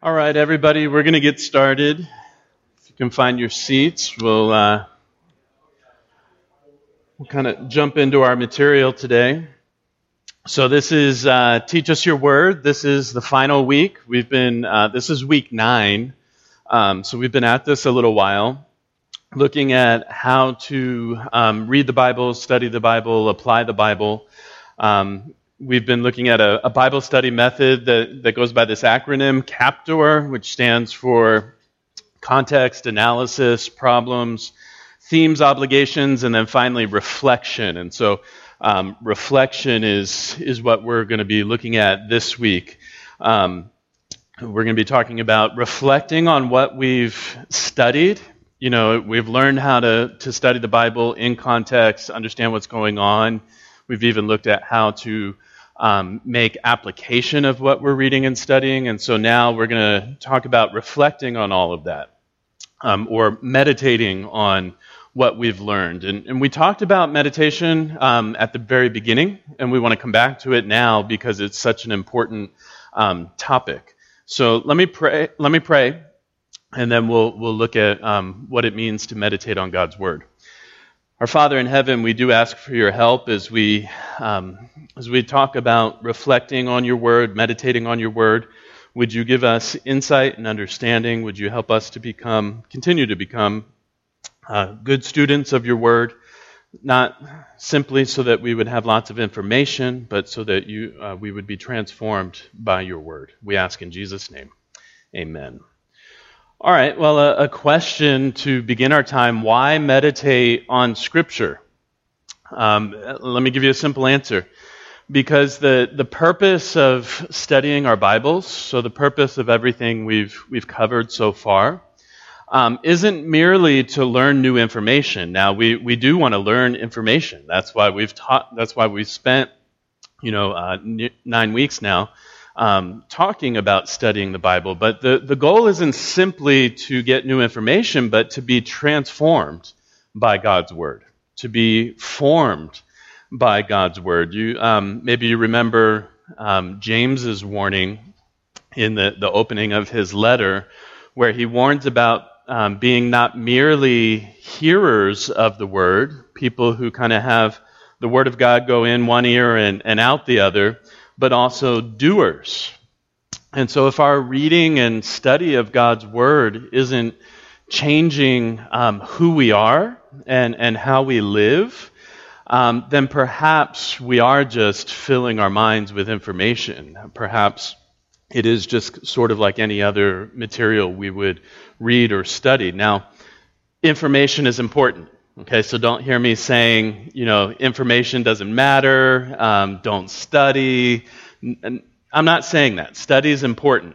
All right, everybody, we're going to get started. If you can find your seats, we'll, uh, we'll kind of jump into our material today. So this is uh, Teach Us Your Word. This is the final week. We've been, uh, this is week nine. Um, so we've been at this a little while, looking at how to um, read the Bible, study the Bible, apply the Bible. Um, We've been looking at a, a, Bible study method that, that goes by this acronym CAPTOR, which stands for context, analysis, problems, themes, obligations, and then finally reflection. And so um, reflection is, is what we're going to be looking at this week. Um, we're going to be talking about reflecting on what we've studied. You know, we've learned how to, to study the Bible in context, understand what's going on. We've even looked at how to um, make application of what we're reading and studying. And so now we're going to talk about reflecting on all of that um, or meditating on what we've learned. And, and we talked about meditation um, at the very beginning, and we want to come back to it now because it's such an important um, topic. So let me pray. Let me pray, and then we'll we'll look at um, what it means to meditate on God's word. Our Father in heaven, we do ask for your help as we, um, as we talk about reflecting on your word, meditating on your word. Would you give us insight and understanding? Would you help us to become, continue to become uh, good students of your word, not simply so that we would have lots of information, but so that you, uh, we would be transformed by your word. We ask in Jesus' name. Amen. All right, well, a, a, question to begin our time why meditate on Scripture? Um, let me give you a simple answer. Because the, the purpose of studying our Bibles, so the purpose of everything we've, we've covered so far, um, isn't merely to learn new information. Now, we, we do want to learn information. That's why we've taught, that's why we've spent, you know, uh, nine weeks now um, talking about studying the Bible. But the, the goal isn't simply to get new information, but to be transformed by God's Word, to be formed by God's Word. You, um, maybe you remember um, James's warning in the, the opening of his letter, where he warns about um, being not merely hearers of the Word, people who kind of have the Word of God go in one ear and, and out the other, but also doers. And so, if our reading and study of God's Word isn't changing um, who we are and, and how we live, um, then perhaps we are just filling our minds with information. Perhaps it is just sort of like any other material we would read or study. Now, information is important. Okay, so don't hear me saying, you know, information doesn't matter, um, don't study. I'm not saying that. Study is important.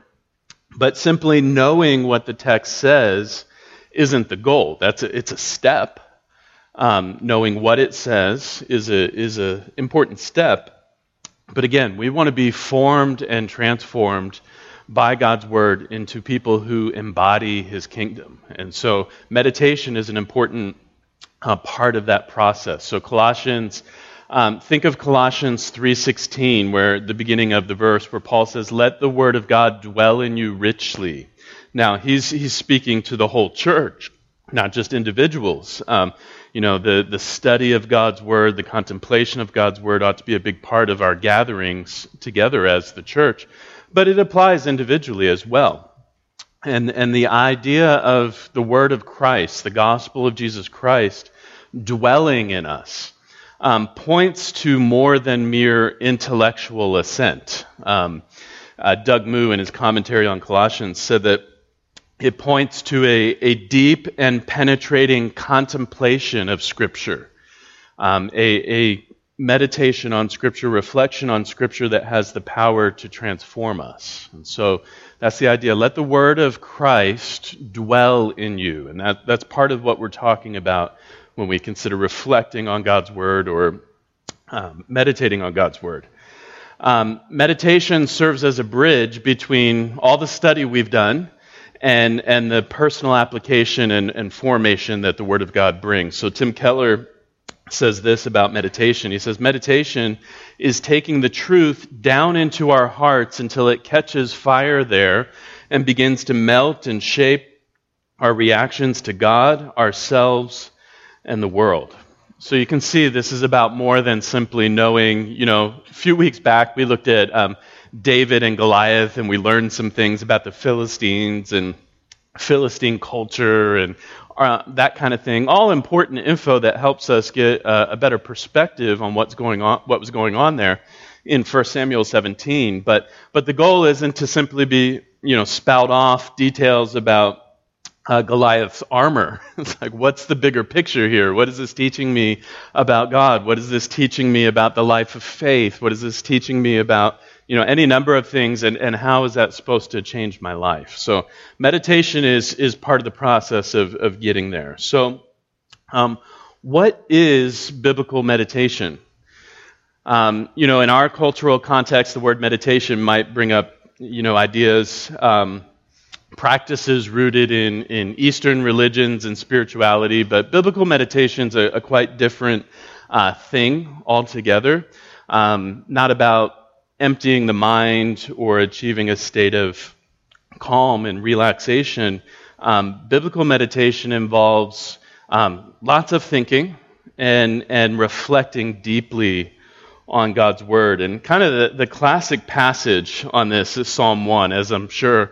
But simply knowing what the text says isn't the goal. That's a, it's a step. Um, knowing what it says is a is a important step. But again, we want to be formed and transformed by God's word into people who embody His kingdom. And so, meditation is an important uh, part of that process. So Colossians, um, think of Colossians 3:16, where the beginning of the verse where Paul says, "Let the word of God dwell in you richly." Now he's he's speaking to the whole church, not just individuals. Um, you know, the the study of God's word, the contemplation of God's word ought to be a big part of our gatherings together as the church, but it applies individually as well. And, and the idea of the word of Christ, the gospel of Jesus Christ, dwelling in us um, points to more than mere intellectual assent. Um, uh, Doug Moo, in his commentary on Colossians, said that it points to a, a deep and penetrating contemplation of Scripture, um, a, a meditation on Scripture, reflection on Scripture that has the power to transform us. And so that's the idea. Let the Word of Christ dwell in you. And that, that's part of what we're talking about when we consider reflecting on God's Word or um, meditating on God's Word. Um, meditation serves as a bridge between all the study we've done and, and the personal application and, and formation that the Word of God brings. So, Tim Keller says this about meditation. He says, Meditation is taking the truth down into our hearts until it catches fire there and begins to melt and shape our reactions to God, ourselves, and the world. So you can see this is about more than simply knowing, you know, a few weeks back we looked at um, David and Goliath and we learned some things about the Philistines and Philistine culture and uh, that kind of thing. All important info that helps us get a, a better perspective on what's going on, what was going on there in 1 Samuel 17. But, but the goal isn't to simply be, you know, spout off details about uh, Goliath's armor. it's like, what's the bigger picture here? What is this teaching me about God? What is this teaching me about the life of faith? What is this teaching me about, you know, any number of things, and, and how is that supposed to change my life? So, meditation is, is part of the process of, of getting there. So, um, what is biblical meditation? Um, you know, in our cultural context, the word meditation might bring up, you know, ideas. Um, practices rooted in, in Eastern religions and spirituality, but biblical meditation is a, a, quite different uh, thing altogether. Um, not about emptying the mind or achieving a state of calm and relaxation. Um, biblical meditation involves um, lots of thinking and, and reflecting deeply on God's Word. And kind of the, the classic passage on this is Psalm 1, as I'm sure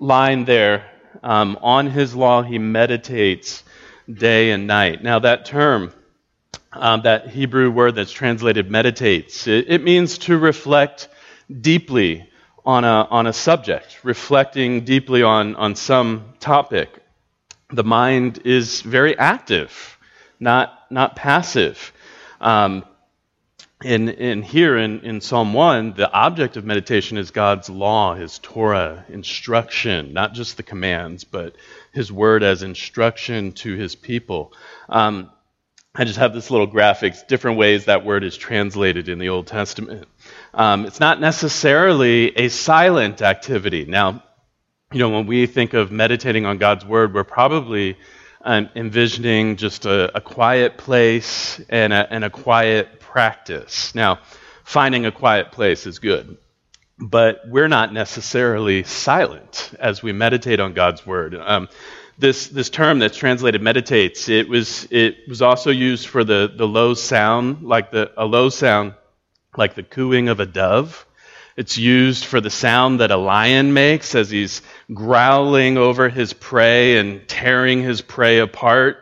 line there, um, on his law he meditates day and night. Now, that term, um, that Hebrew word that's translated meditates, it, it, means to reflect deeply on a, on a subject, reflecting deeply on, on some topic. The mind is very active, not, not passive. Um, in here in, in Psalm 1, the object of meditation is God's law, His Torah, instruction, not just the commands, but His word as instruction to His people. Um, I just have this little graphics, different ways that word is translated in the Old Testament. Um, it's not necessarily a silent activity. Now, you know, when we think of meditating on God's word, we're probably um, envisioning just a, a, quiet place and a, and a quiet practice. Now, finding a quiet place is good, but we're not necessarily silent as we meditate on God's word. Um, this, this term that's translated meditates, it was, it was also used for the, the low sound, like the, a low sound, like the cooing of a dove. It's used for the sound that a lion makes as he's growling over his prey and tearing his prey apart.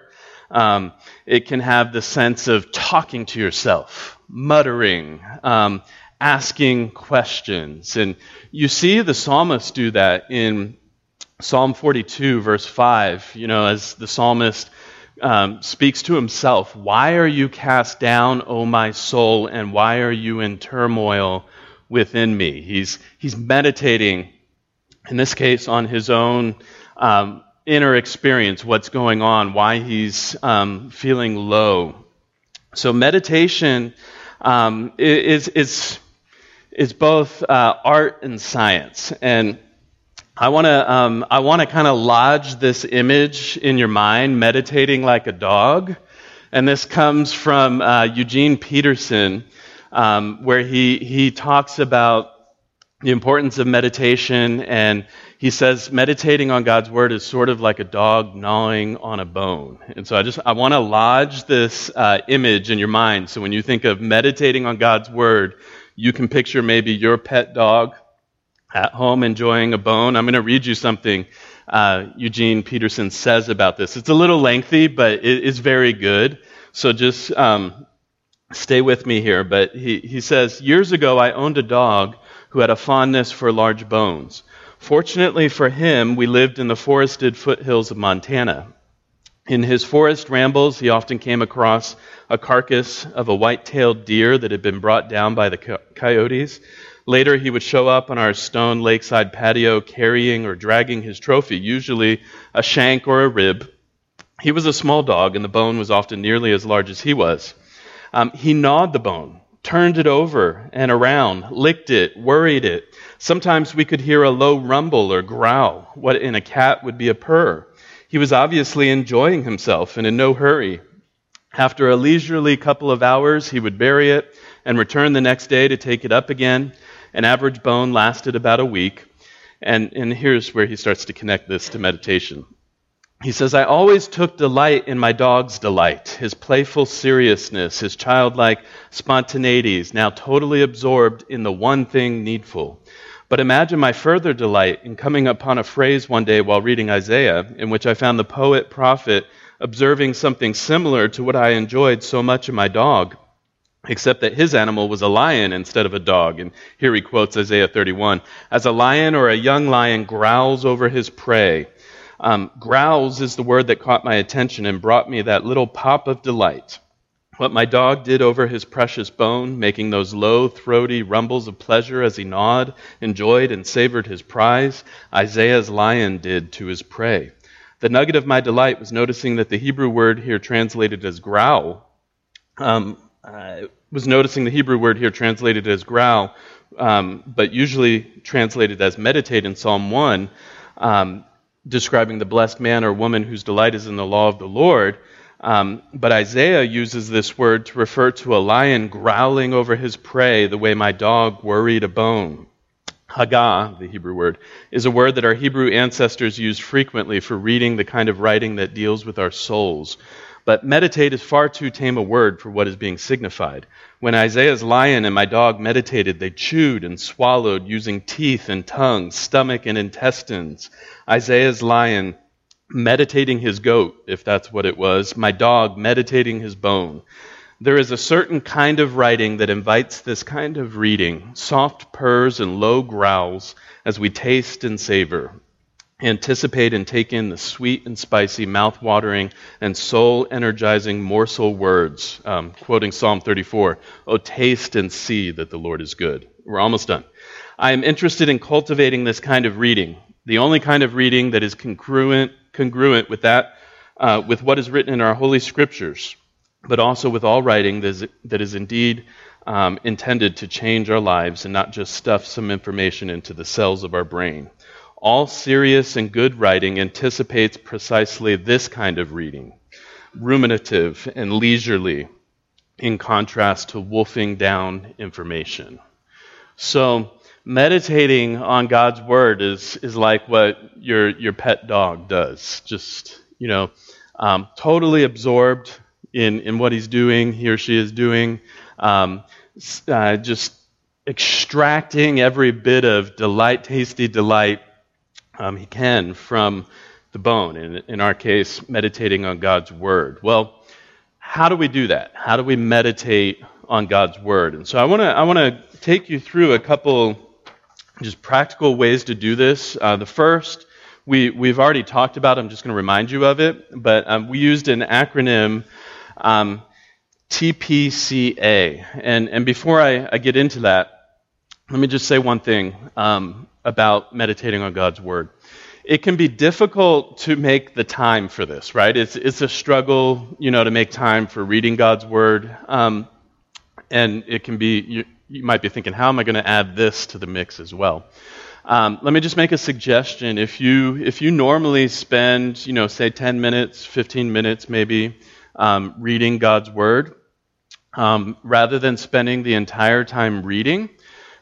Um, it can have the sense of talking to yourself, muttering, um, asking questions. And you see the psalmist do that in Psalm 42, verse 5, you know, as the psalmist um, speaks to himself Why are you cast down, O my soul, and why are you in turmoil within me? He's, he's meditating, in this case, on his own um, inner experience, what's going on, why he's um, feeling low. So meditation um, is, is, is both uh, art and science. And I want to um, I want to kind of lodge this image in your mind, meditating like a dog. And this comes from uh, Eugene Peterson, um, where he, he talks about the importance of meditation and he says meditating on God's word is sort of like a dog gnawing on a bone. And so I just I want to lodge this uh, image in your mind. So when you think of meditating on God's word, you can picture maybe your pet dog at home enjoying a bone. I'm going to read you something uh, Eugene Peterson says about this. It's a little lengthy, but it is very good. So just um, stay with me here. But he, he says, Years ago, I owned a dog who had a fondness for large bones. Fortunately for him, we lived in the forested foothills of Montana. In his forest rambles, he often came across a carcass of a white tailed deer that had been brought down by the coyotes. Later, he would show up on our stone lakeside patio carrying or dragging his trophy, usually a shank or a rib. He was a small dog, and the bone was often nearly as large as he was. Um, he gnawed the bone, turned it over and around, licked it, worried it. Sometimes we could hear a low rumble or growl. What in a cat would be a purr. He was obviously enjoying himself and in no hurry. After a leisurely couple of hours, he would bury it and return the next day to take it up again. An average bone lasted about a week. And, and here's where he starts to connect this to meditation. He says, I always took delight in my dog's delight, his playful seriousness, his childlike spontaneities, now totally absorbed in the one thing needful. But imagine my further delight in coming upon a phrase one day while reading Isaiah, in which I found the poet prophet observing something similar to what I enjoyed so much in my dog, except that his animal was a lion instead of a dog. And here he quotes Isaiah 31 As a lion or a young lion growls over his prey, um, growls is the word that caught my attention and brought me that little pop of delight. What my dog did over his precious bone, making those low, throaty rumbles of pleasure as he gnawed, enjoyed, and savored his prize, Isaiah's lion did to his prey. The nugget of my delight was noticing that the Hebrew word here translated as growl, um, uh, was noticing the Hebrew word here translated as growl, um, but usually translated as meditate in Psalm 1, um, describing the blessed man or woman whose delight is in the law of the Lord. Um, but Isaiah uses this word to refer to a lion growling over his prey the way my dog worried a bone. Hagah, the Hebrew word, is a word that our Hebrew ancestors used frequently for reading the kind of writing that deals with our souls. But meditate is far too tame a word for what is being signified. When Isaiah's lion and my dog meditated, they chewed and swallowed using teeth and tongue, stomach and intestines. Isaiah's lion meditating his goat, if that's what it was, my dog meditating his bone. There is a certain kind of writing that invites this kind of reading soft purrs and low growls as we taste and savor anticipate and take in the sweet and spicy, mouth-watering, and soul-energizing morsel words. Um, quoting Psalm 34, "Oh, taste and see that the Lord is good." We're almost done. I am interested in cultivating this kind of reading, the only kind of reading that is congruent, congruent with that, uh, with what is written in our holy scriptures, but also with all writing that is, that is indeed um, intended to change our lives and not just stuff some information into the cells of our brain. All serious and good writing anticipates precisely this kind of reading ruminative and leisurely, in contrast to wolfing down information. So, meditating on God's word is, is like what your, your pet dog does. Just, you know, um, totally absorbed in, in what he's doing, he or she is doing, um, uh, just extracting every bit of delight, tasty delight um, he can from the bone, in, in our case, meditating on God's Word. Well, how do we do that? How do we meditate on God's Word? And so I want to I wanna take you through a couple just practical ways to do this. Uh, the first, we, we've already talked about, I'm just going to remind you of it, but um, we used an acronym. Um, TPCA. And, and before I, I, get into that, let me just say one thing. Um, about meditating on God's Word. It can be difficult to make the time for this, right? It's, it's a struggle, you know, to make time for reading God's Word. Um, and it can be, you, you might be thinking, how am I going to add this to the mix as well? Um, let me just make a suggestion. If you if you normally spend, you know, say 10 minutes, 15 minutes maybe, um, reading God's Word, um, rather than spending the entire time reading,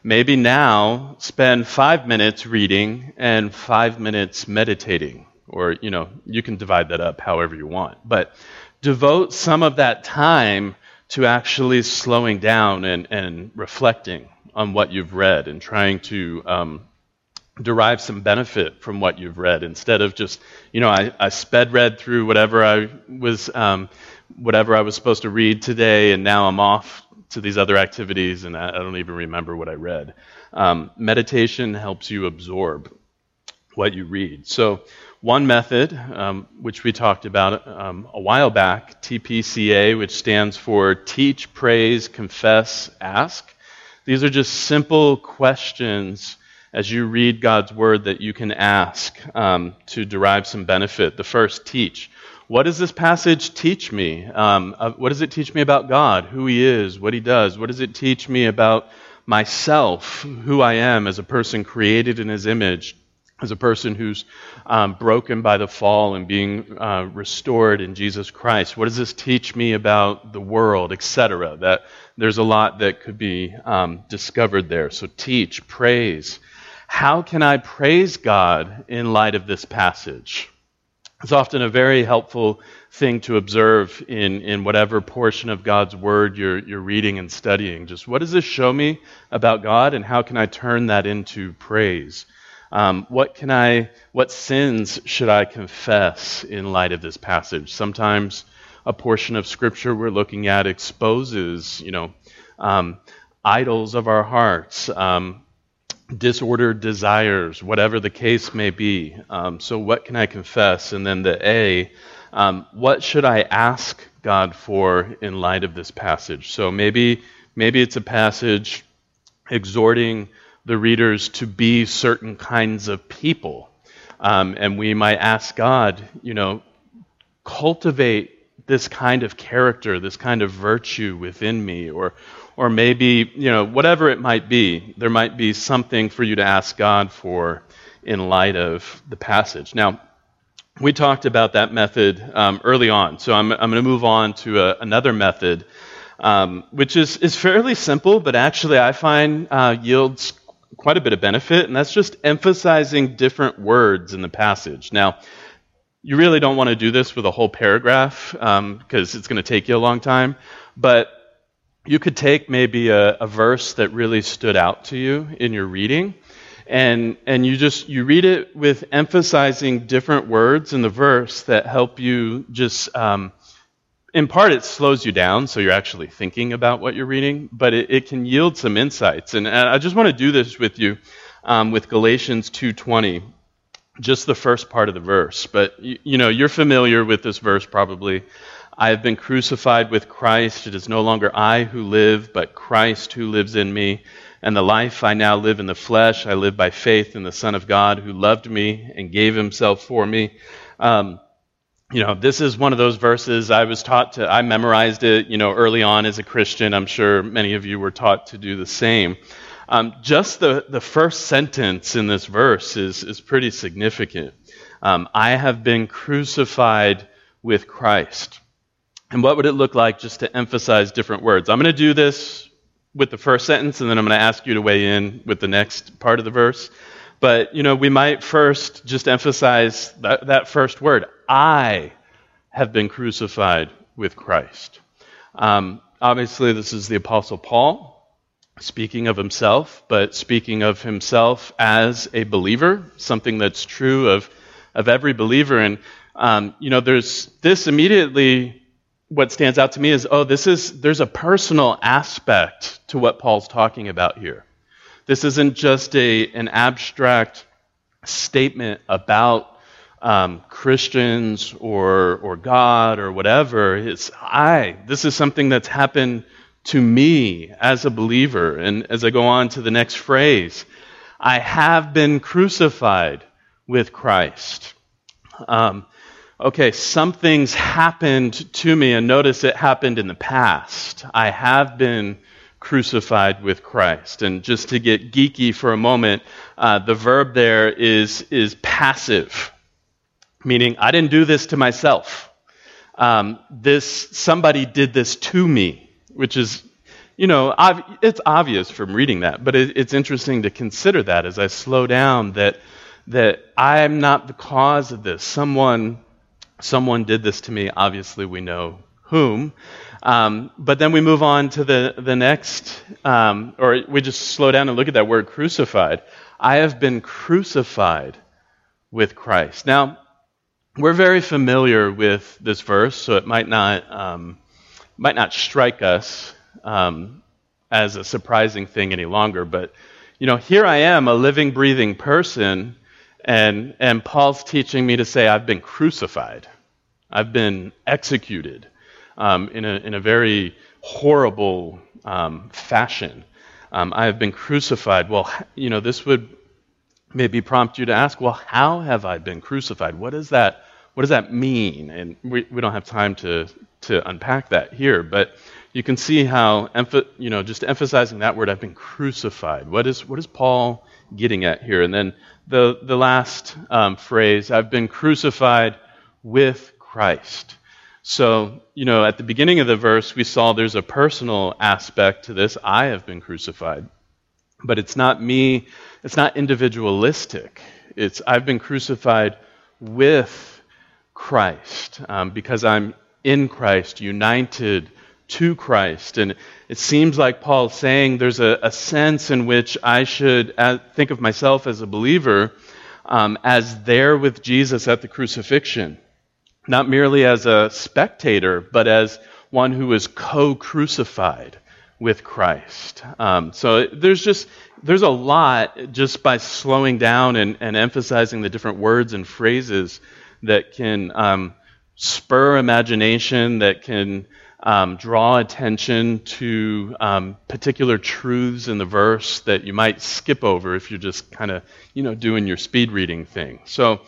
Maybe now spend five minutes reading and five minutes meditating. Or, you know, you can divide that up however you want. But devote some of that time to actually slowing down and, and reflecting on what you've read and trying to um, derive some benefit from what you've read instead of just, you know, I, I sped read through whatever I was, um, whatever I was supposed to read today, and now I'm off to these other activities, and I, don't even remember what I read. Um, meditation helps you absorb what you read. So, one method, um, which we talked about um, a while back, TPCA, which stands for Teach, Praise, Confess, Ask. These are just simple questions as you read God's word that you can ask um, to derive some benefit. The first, teach. What does this passage teach me? Um, uh, what does it teach me about God, who He is, what He does? What does it teach me about myself, who I am as a person created in His image, as a person who's um, broken by the fall and being uh, restored in Jesus Christ? What does this teach me about the world, etc.? That there's a lot that could be um, discovered there. So teach, praise. How can I praise God in light of this passage? It's often a very helpful thing to observe in, in whatever portion of God's Word you're, you're reading and studying. Just what does this show me about God, and how can I turn that into praise? Um, what can I, what sins should I confess in light of this passage? Sometimes a portion of Scripture we're looking at exposes, you know, um, idols of our hearts, um, disordered desires, whatever the case may be. Um, so, what can I confess? And then the A, um, what should I ask God for in light of this passage? So maybe maybe it's a passage exhorting the readers to be certain kinds of people, um, and we might ask God, you know, cultivate this kind of character, this kind of virtue within me, or or maybe, you know, whatever it might be, there might be something for you to ask God for in light of the passage. Now, we talked about that method um, early on, so I'm, I'm going to move on to a, another method, um, which is, is fairly simple, but actually I find uh, yields quite a bit of benefit, and that's just emphasizing different words in the passage. Now, you really don't want to do this with a whole paragraph because um, it's going to take you a long time, but you could take maybe a, a, verse that really stood out to you in your reading and and you just you read it with emphasizing different words in the verse that help you just um, in part it slows you down so you're actually thinking about what you're reading but it, it can yield some insights. And, and i just want to do this with you um, with galatians 2.20 just the first part of the verse. But you, you know you're familiar with this verse probably I have been crucified with Christ. It is no longer I who live, but Christ who lives in me. And the life I now live in the flesh, I live by faith in the Son of God who loved me and gave himself for me. Um, you know, this is one of those verses I was taught to, I memorized it, you know, early on as a Christian. I'm sure many of you were taught to do the same. Um, just the, the first sentence in this verse is, is pretty significant. Um, I have been crucified with Christ. And what would it look like just to emphasize different words? I'm going to do this with the first sentence, and then I'm going to ask you to weigh in with the next part of the verse. But, you know, we might first just emphasize that, that first word I have been crucified with Christ. Um, obviously, this is the Apostle Paul speaking of himself, but speaking of himself as a believer, something that's true of, of every believer. And, um, you know, there's this immediately what stands out to me is oh, this is, there's a personal aspect to what Paul's talking about here. This isn't just a, an abstract statement about um, Christians or, or God or whatever. It's I. This is something that's happened to me as a believer. And as I go on to the next phrase, I have been crucified with Christ. Um, okay, something's happened to me, and notice it happened in the past. I have been crucified with Christ. And just to get geeky for a moment, uh, the verb there is, is passive, meaning I didn't do this to myself. Um, this somebody did this to me, which is, you know, it's obvious from reading that, but it, it's interesting to consider that as I slow down that that I'm not the cause of this. Someone someone did this to me. Obviously, we know whom. Um, but then we move on to the, the next, um, or we just slow down and look at that word crucified. I have been crucified with Christ. Now, we're very familiar with this verse, so it might not, um, might not strike us um, as a surprising thing any longer. But, you know, here I am, a living, breathing person and, and Paul's teaching me to say, I've been crucified. I've been executed um, in, a, in a very horrible um, fashion. um, I have been crucified. Well, you know, this would maybe prompt you to ask, well, how have I been crucified? What does that, what does that mean? And we, we don't have time to, to unpack that here, but you can see how, you know, just emphasizing that word, I've been crucified. What is, what is Paul getting at here? And then the, the last um, phrase, I've been crucified with Christ. So, you know, at the beginning of the verse, we saw there's a personal aspect to this. I have been crucified. But it's not me, it's not individualistic. It's I've been crucified with Christ um, because I'm in Christ, united to Christ. And it seems like Paul's saying there's a, a sense in which I should uh, think of myself as a believer um, as there with Jesus at the crucifixion not merely as a spectator, but as one who is co crucified with Christ. Um, so there's just there's a lot just by slowing down and, and emphasizing the different words and phrases that can um, spur imagination, that can um, draw attention to um, particular truths in the verse that you might skip over if you're just kind of you know doing your speed reading thing. So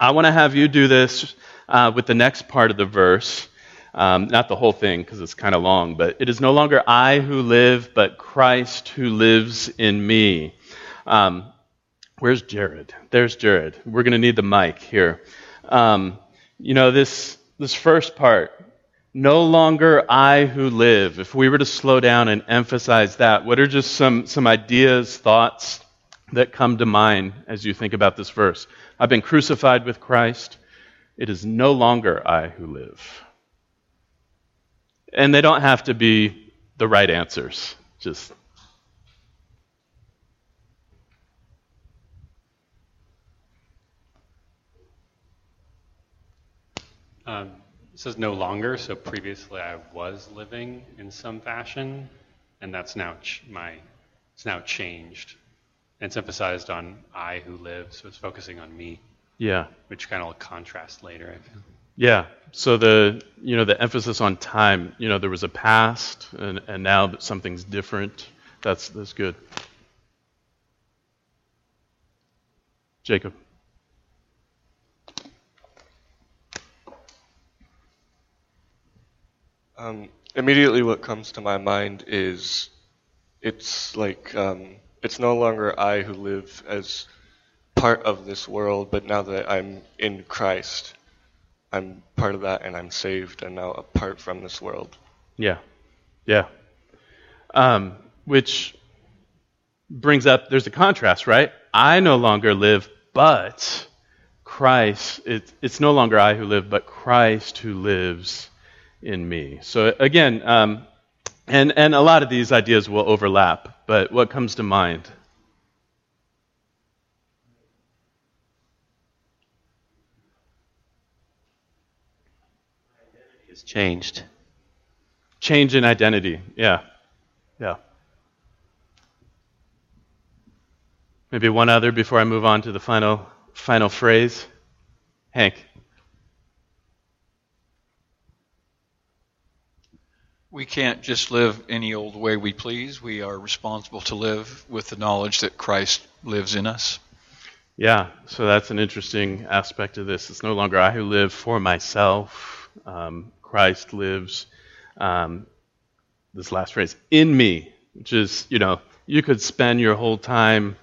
I want to have you do this uh, with the next part of the verse. Um, not the whole thing because it's kind of long, but it is no longer I who live, but Christ who lives in me. Um, where's Jared? There's Jared. We're going to need the mic here. Um, you know, this, this first part, no longer I who live. If we were to slow down and emphasize that, what are just some, some ideas, thoughts that come to mind as you think about this verse? I've been crucified with Christ. It is no longer I who live. And they don't have to be the right answers. Just Um, it says no longer, so previously I was living in some fashion, and that's now ch- my it's now changed. And it's emphasized on I who live, so it's focusing on me. Yeah. Which kind of will contrast later, I feel. Yeah. So the you know the emphasis on time. You know there was a past, and and now that something's different. That's that's good. Jacob. Um, immediately, what comes to my mind is it's like um, it's no longer I who live as part of this world, but now that I'm in Christ, I'm part of that and I'm saved and now apart from this world. Yeah. Yeah. Um, which brings up there's a contrast, right? I no longer live, but Christ, it, it's no longer I who live, but Christ who lives in me. So again, um, and, and a lot of these ideas will overlap, but what comes to mind? Identity is changed. Change in identity. Yeah. Yeah. Maybe one other before I move on to the final final phrase. Hank. We can't just live any old way we please. We are responsible to live with the knowledge that Christ lives in us. Yeah, so that's an interesting aspect of this. It's no longer I who live for myself. Um, Christ lives, um, this last phrase, in me, which is, you know, you could spend your whole time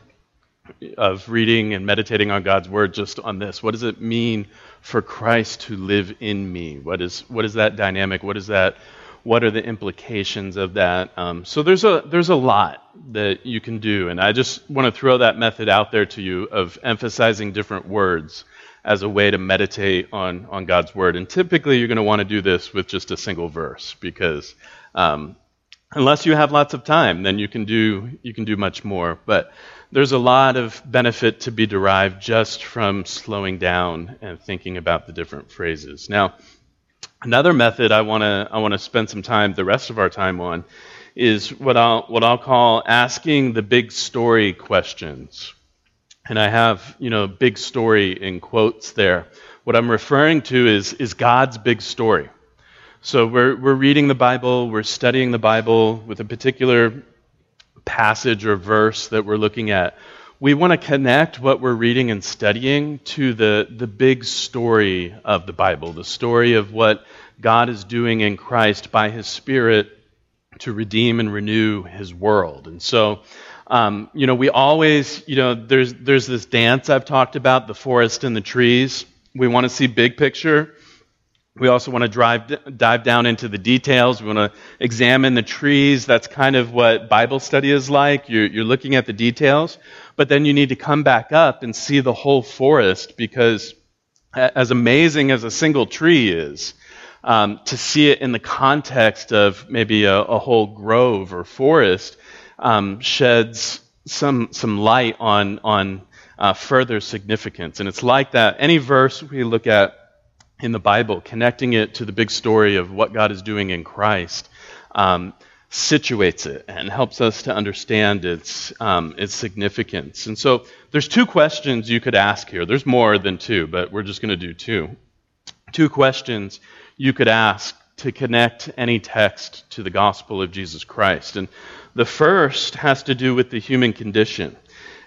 of reading and meditating on God's word just on this. What does it mean for Christ to live in me? What is what is that dynamic? What is that? What are the implications of that? Um, so there's a there's a lot that you can do, and I just want to throw that method out there to you of emphasizing different words as a way to meditate on, on God's Word. And typically, you're going to want to do this with just a single verse because um, unless you have lots of time, then you can do you can do much more. But there's a lot of benefit to be derived just from slowing down and thinking about the different phrases. Now, another method I want to I want to spend some time, the rest of our time on, is what I'll what I'll call asking the big story questions and I have, you know, big story in quotes there. What I'm referring to is, is God's big story. So we're, we're reading the Bible, we're studying the Bible with a particular passage or verse that we're looking at, we want to connect what we're reading and studying to the, the big story of the Bible, the story of what God is doing in Christ by His Spirit to redeem and renew His world. And so, um, you know, we always, you know, there's, there's this dance I've talked about, the forest and the trees. We want to see big picture. We also want to drive, dive down into the details. We want to examine the trees. That's kind of what Bible study is like. You're, you're looking at the details, but then you need to come back up and see the whole forest because, as amazing as a single tree is, um, to see it in the context of maybe a, a whole grove or forest um, sheds some some light on on uh, further significance. And it's like that. Any verse we look at in the Bible, connecting it to the big story of what God is doing in Christ, um, situates it and helps us to understand its, um, its significance. And so there's two questions you could ask here. There's more than two, but we're just going to do two. Two questions you could ask to connect any text to the gospel of Jesus Christ. And the first has to do with the human condition.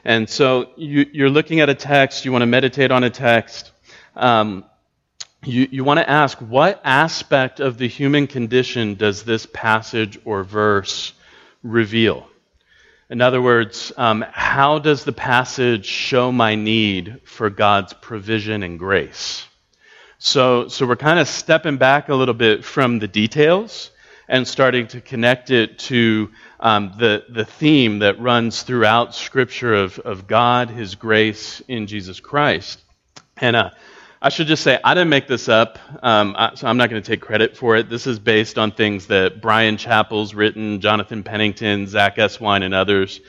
And so you, are looking at a text, you want to meditate on a text. Um, you, you want to ask what aspect of the human condition does this passage or verse reveal? In other words, um, how does the passage show my need for God's provision and grace? So, so we're kind of stepping back a little bit from the details and starting to connect it to um, the, the theme that runs throughout Scripture of, of God, His grace in Jesus Christ. And uh, I should just say, I didn't make this up, um, I, so I'm not going to take credit for it. This is based on things that Brian Chapell's written, Jonathan Pennington, Zach Eswine, and others.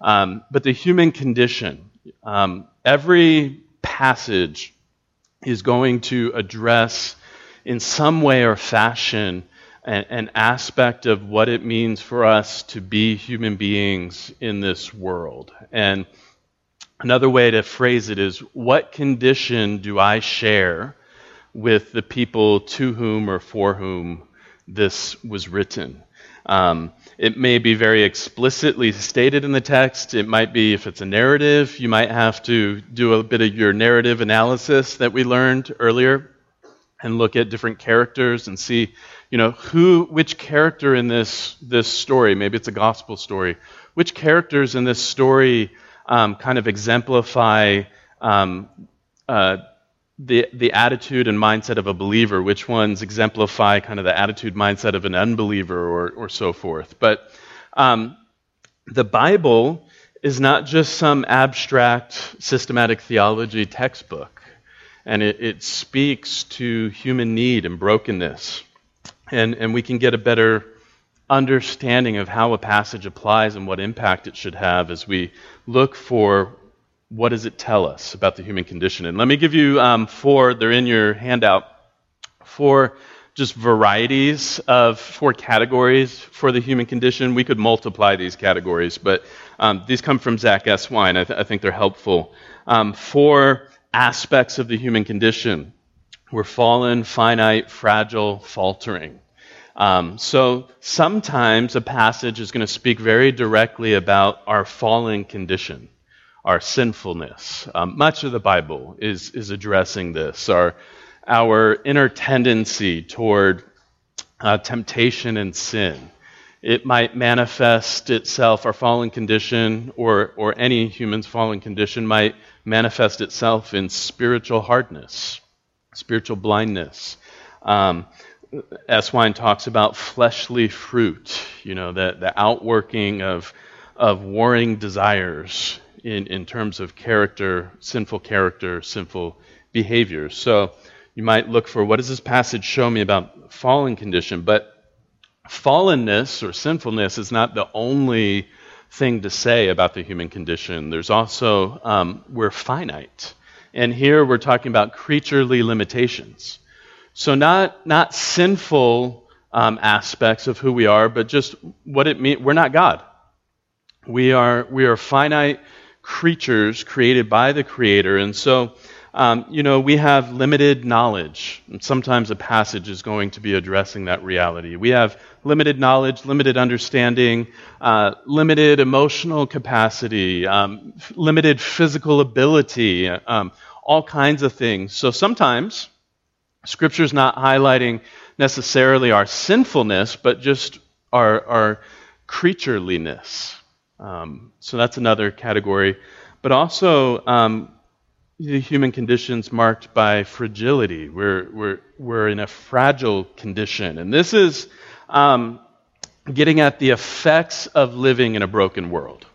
Um, but the human condition, um, every passage is going to address in some way or fashion an, an aspect of what it means for us to be human beings in this world. And Another way to phrase it is what condition do I share with the people to whom or for whom this was written? Um, it may be very explicitly stated in the text. It might be, if it's a narrative, you might have to do a bit of your narrative analysis that we learned earlier and look at different characters and see, you know, who, which character in this, this story, maybe it's a gospel story, which characters in this story um, kind of exemplify um, uh, the, the attitude and mindset of a believer, which ones exemplify kind of the attitude mindset of an unbeliever or, or so forth. But um, the Bible is not just some abstract systematic theology textbook, and it, it speaks to human need and brokenness. And, and we can get a better understanding of how a passage applies and what impact it should have as we look for what does it tell us about the human condition. And let me give you um, four, they're in your handout, four just varieties of four categories for the human condition. We could multiply these categories, but um, these come from Zach Eswine. I, th- I think they're helpful. Um, four aspects of the human condition. We're fallen, finite, fragile, faltering. Um, so sometimes a passage is going to speak very directly about our fallen condition, our sinfulness. Um, much of the Bible is, is addressing this, our, our inner tendency toward uh, temptation and sin. It might manifest itself, our fallen condition, or, or any human's fallen condition might manifest itself in spiritual hardness, spiritual blindness. Um, Eswine talks about fleshly fruit, you know, the, the outworking of, of warring desires in, in terms of character, sinful character, sinful behaviors. So you might look for what does this passage show me about fallen condition? But fallenness or sinfulness is not the only thing to say about the human condition. There's also, um, we're finite. And here we're talking about creaturely limitations. So, not, not sinful um, aspects of who we are, but just what it means. We're not God. We are, we are finite creatures created by the Creator. And so, Um, you know, we have limited knowledge. And sometimes a passage is going to be addressing that reality. We have limited knowledge, limited understanding, uh, limited emotional capacity, um, limited physical ability, um, all kinds of things. So sometimes Scripture's not highlighting necessarily our sinfulness, but just our, our creatureliness. Um, so that's another category. But also, um, the human condition's marked by fragility. We're, we're, we're in a fragile condition. And this is um, getting at the effects of living in a broken world.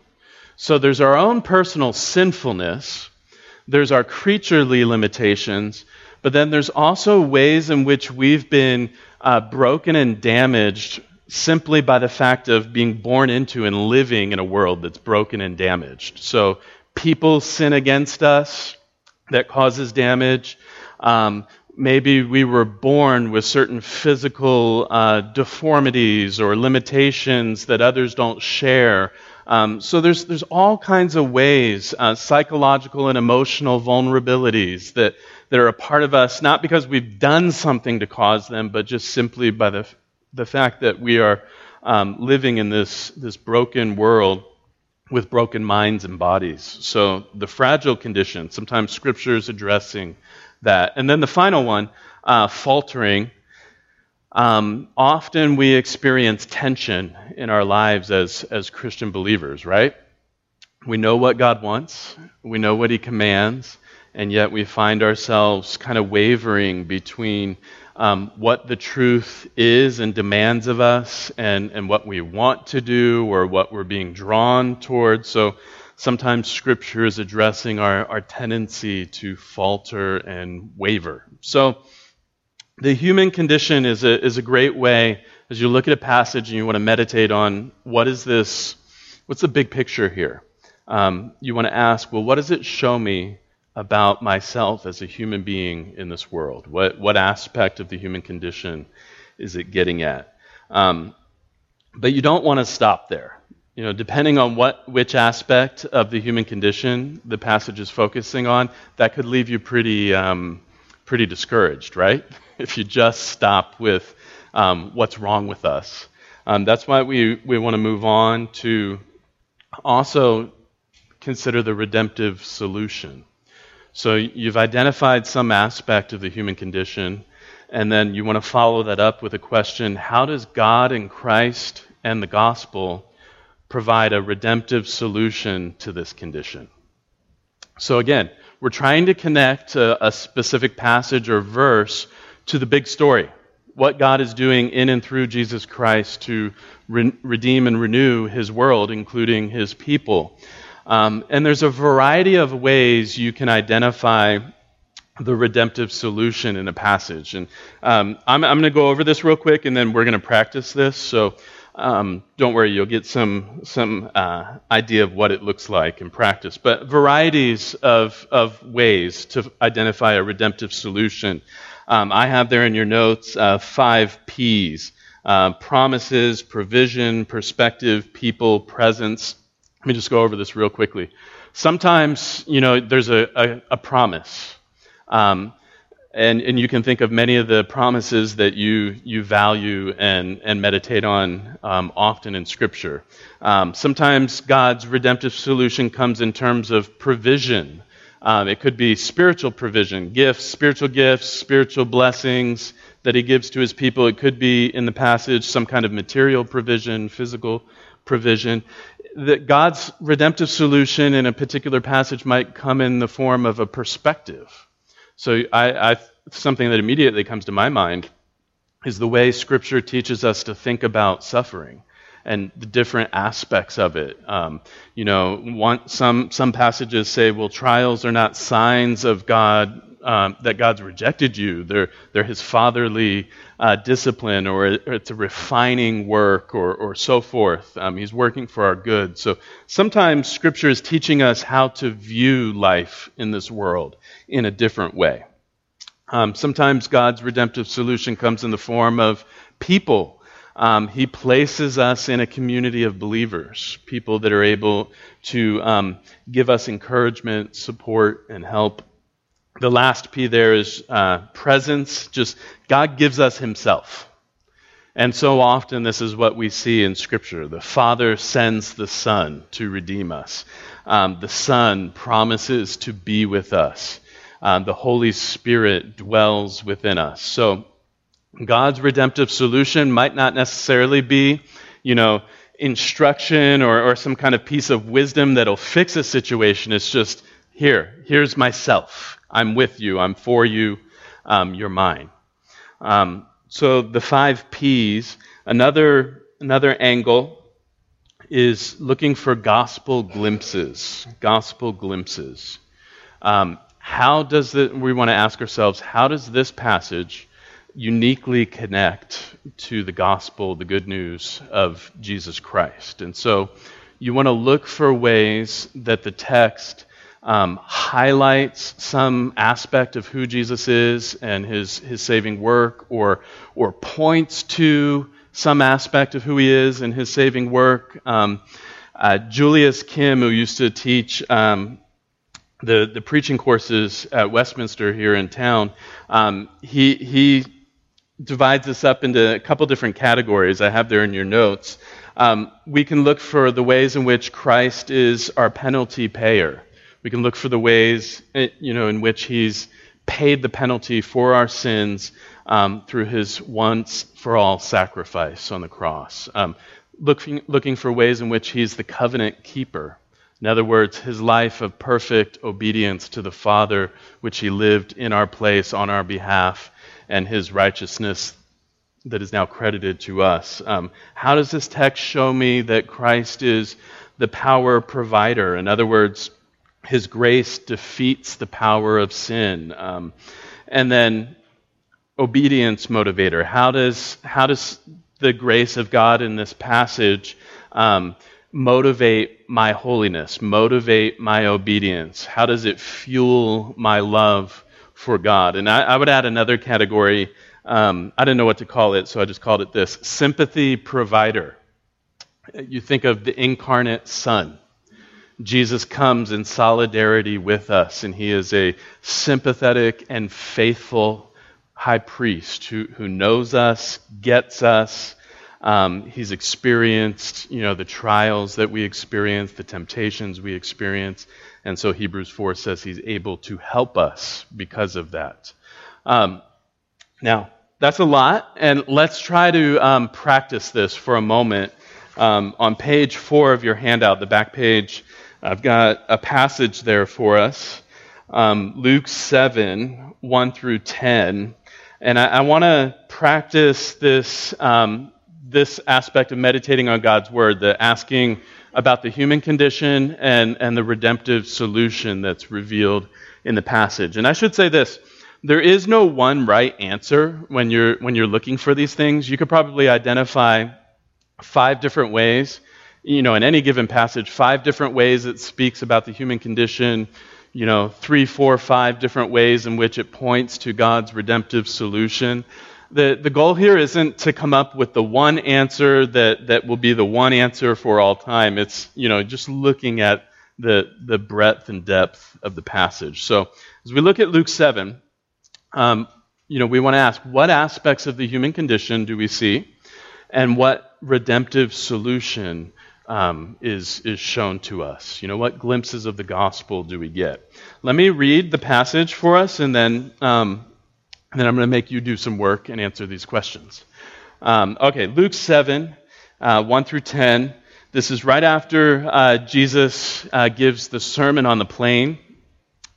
So there's our own personal sinfulness, there's our creaturely limitations, but then there's also ways in which we've been uh, broken and damaged simply by the fact of being born into and living in a world that's broken and damaged. So people sin against us that causes damage. Um, maybe we were born with certain physical uh, deformities or limitations that others don't share. Um, so there's there's all kinds of ways, uh, psychological and emotional vulnerabilities that that are a part of us, not because we've done something to cause them, but just simply by the the fact that we are um, living in this this broken world with broken minds and bodies. So the fragile condition, sometimes scripture is addressing that. And then the final one, uh, faltering. Um, often we experience tension in our lives as, as Christian believers, right? We know what God wants, we know what He commands, and yet we find ourselves kind of wavering between um, what the truth is and demands of us and, and what we want to do or what we're being drawn towards. So sometimes Scripture is addressing our, our tendency to falter and waver. So the human condition is a, is a great way as you look at a passage and you want to meditate on what is this, what's the big picture here? Um, you want to ask, well, what does it show me about myself as a human being in this world? What, what aspect of the human condition is it getting at? Um, but you don't want to stop there. You know, depending on what which aspect of the human condition the passage is focusing on, that could leave you pretty um, pretty discouraged, right? if you just stop with um, what's wrong with us. Um, that's why we, we want to move on to also consider the redemptive solution. So you've identified some aspect of the human condition, and then you want to follow that up with a question how does God and Christ and the gospel provide a redemptive solution to this condition? So again, we're trying to connect a, a specific passage or verse to the big story what God is doing in and through Jesus Christ to re- redeem and renew his world, including his people. Um, and there's a variety of ways you can identify the redemptive solution in a passage. And um, I'm, I'm going to go over this real quick, and then we're going to practice this. So um, don't worry, you'll get some some uh, idea of what it looks like in practice. But varieties of of ways to identify a redemptive solution. Um, I have there in your notes uh, five P's: uh, promises, provision, perspective, people, presence. Let me just go over this real quickly. Sometimes, you know, there's a, a, a promise. Um, and, and you can think of many of the promises that you, you value and, and meditate on um, often in Scripture. Um, sometimes God's redemptive solution comes in terms of provision. Um, it could be spiritual provision, gifts, spiritual gifts, spiritual blessings that He gives to His people. It could be in the passage some kind of material provision, physical provision that God's redemptive solution in a particular passage might come in the form of a perspective. So, I, I, something that immediately comes to my mind is the way Scripture teaches us to think about suffering and the different aspects of it. Um, you know, one, some some passages say, "Well, trials are not signs of God um, that God's rejected you. They're, they're His fatherly uh, discipline, or, it's a refining work, or, or so forth. Um, he's working for our good. So sometimes Scripture is teaching us how to view life in this world in a different way. Um, sometimes God's redemptive solution comes in the form of people. Um, he places us in a community of believers, people that are able to um, give us encouragement, support, and help the last P there is uh, presence. Just God gives us Himself. And so often, this is what we see in Scripture. The Father sends the Son to redeem us. Um, the Son promises to be with us. Um, the Holy Spirit dwells within us. So, God's redemptive solution might not necessarily be, you know, instruction or, or some kind of piece of wisdom that'll fix a situation. It's just, here, here's myself. I'm with you. I'm for you. Um, you're mine. Um, so the five P's. Another another angle is looking for gospel glimpses. Gospel glimpses. Um, how does the, we want to ask ourselves? How does this passage uniquely connect to the gospel, the good news of Jesus Christ? And so you want to look for ways that the text um, highlights some aspect of who Jesus is and his, his saving work, or, or points to some aspect of who he is and his saving work. Um, uh, Julius Kim, who used to teach um, the, the preaching courses at Westminster here in town, um, he, he divides this up into a couple different categories. I have there in your notes. Um, we can look for the ways in which Christ is our penalty payer. We can look for the ways, eh, you know, in which he's paid the penalty for our sins um, through his once for all sacrifice on the cross. Um, looking, looking for ways in which he's the covenant keeper. In other words, his life of perfect obedience to the Father, which he lived in our place on our behalf, and his righteousness that is now credited to us. Um, how does this text show me that Christ is the power provider? In other words, his grace defeats the power of sin. Um, and then obedience motivator. How does, how does the grace of God in this passage um, motivate my holiness, motivate my obedience? How does it fuel my love for God? And I, I would add another category. Um, I didn't know what to call it, so I just called it this sympathy provider. You think of the incarnate Son. Jesus comes in solidarity with us, and he is a sympathetic and faithful high priest who, who knows us, gets us. Um, he's experienced, you know, the trials that we experience, the temptations we experience, and so Hebrews 4 says he's able to help us because of that. Um, now, that's a lot, and let's try to um, practice this for a moment. Um, on page four of your handout, the back page, I've got a passage there for us um, Luke 7 1 through 10. And I, I want to practice this, um, this aspect of meditating on God's word, the asking about the human condition and, and the redemptive solution that's revealed in the passage. And I should say this there is no one right answer when you're, when you're looking for these things. You could probably identify five different ways you know, in any given passage, five different ways it speaks about the human condition, you know, three, four, five different ways in which it points to God's redemptive solution. The, the goal here isn't to come up with the one answer that, that will be the one answer for all time. It's, you know, just looking at the, the breadth and depth of the passage. So as we look at Luke 7, um, you know, we want to ask what aspects of the human condition do we see, and what redemptive solution um, is, is shown to us. You know, what glimpses of the gospel do we get? Let me read the passage for us, and then, um, and then I'm going to make you do some work and answer these questions. Um, okay, Luke 7, uh, 1 through 10. This is right after uh, Jesus uh, gives the Sermon on the Plain.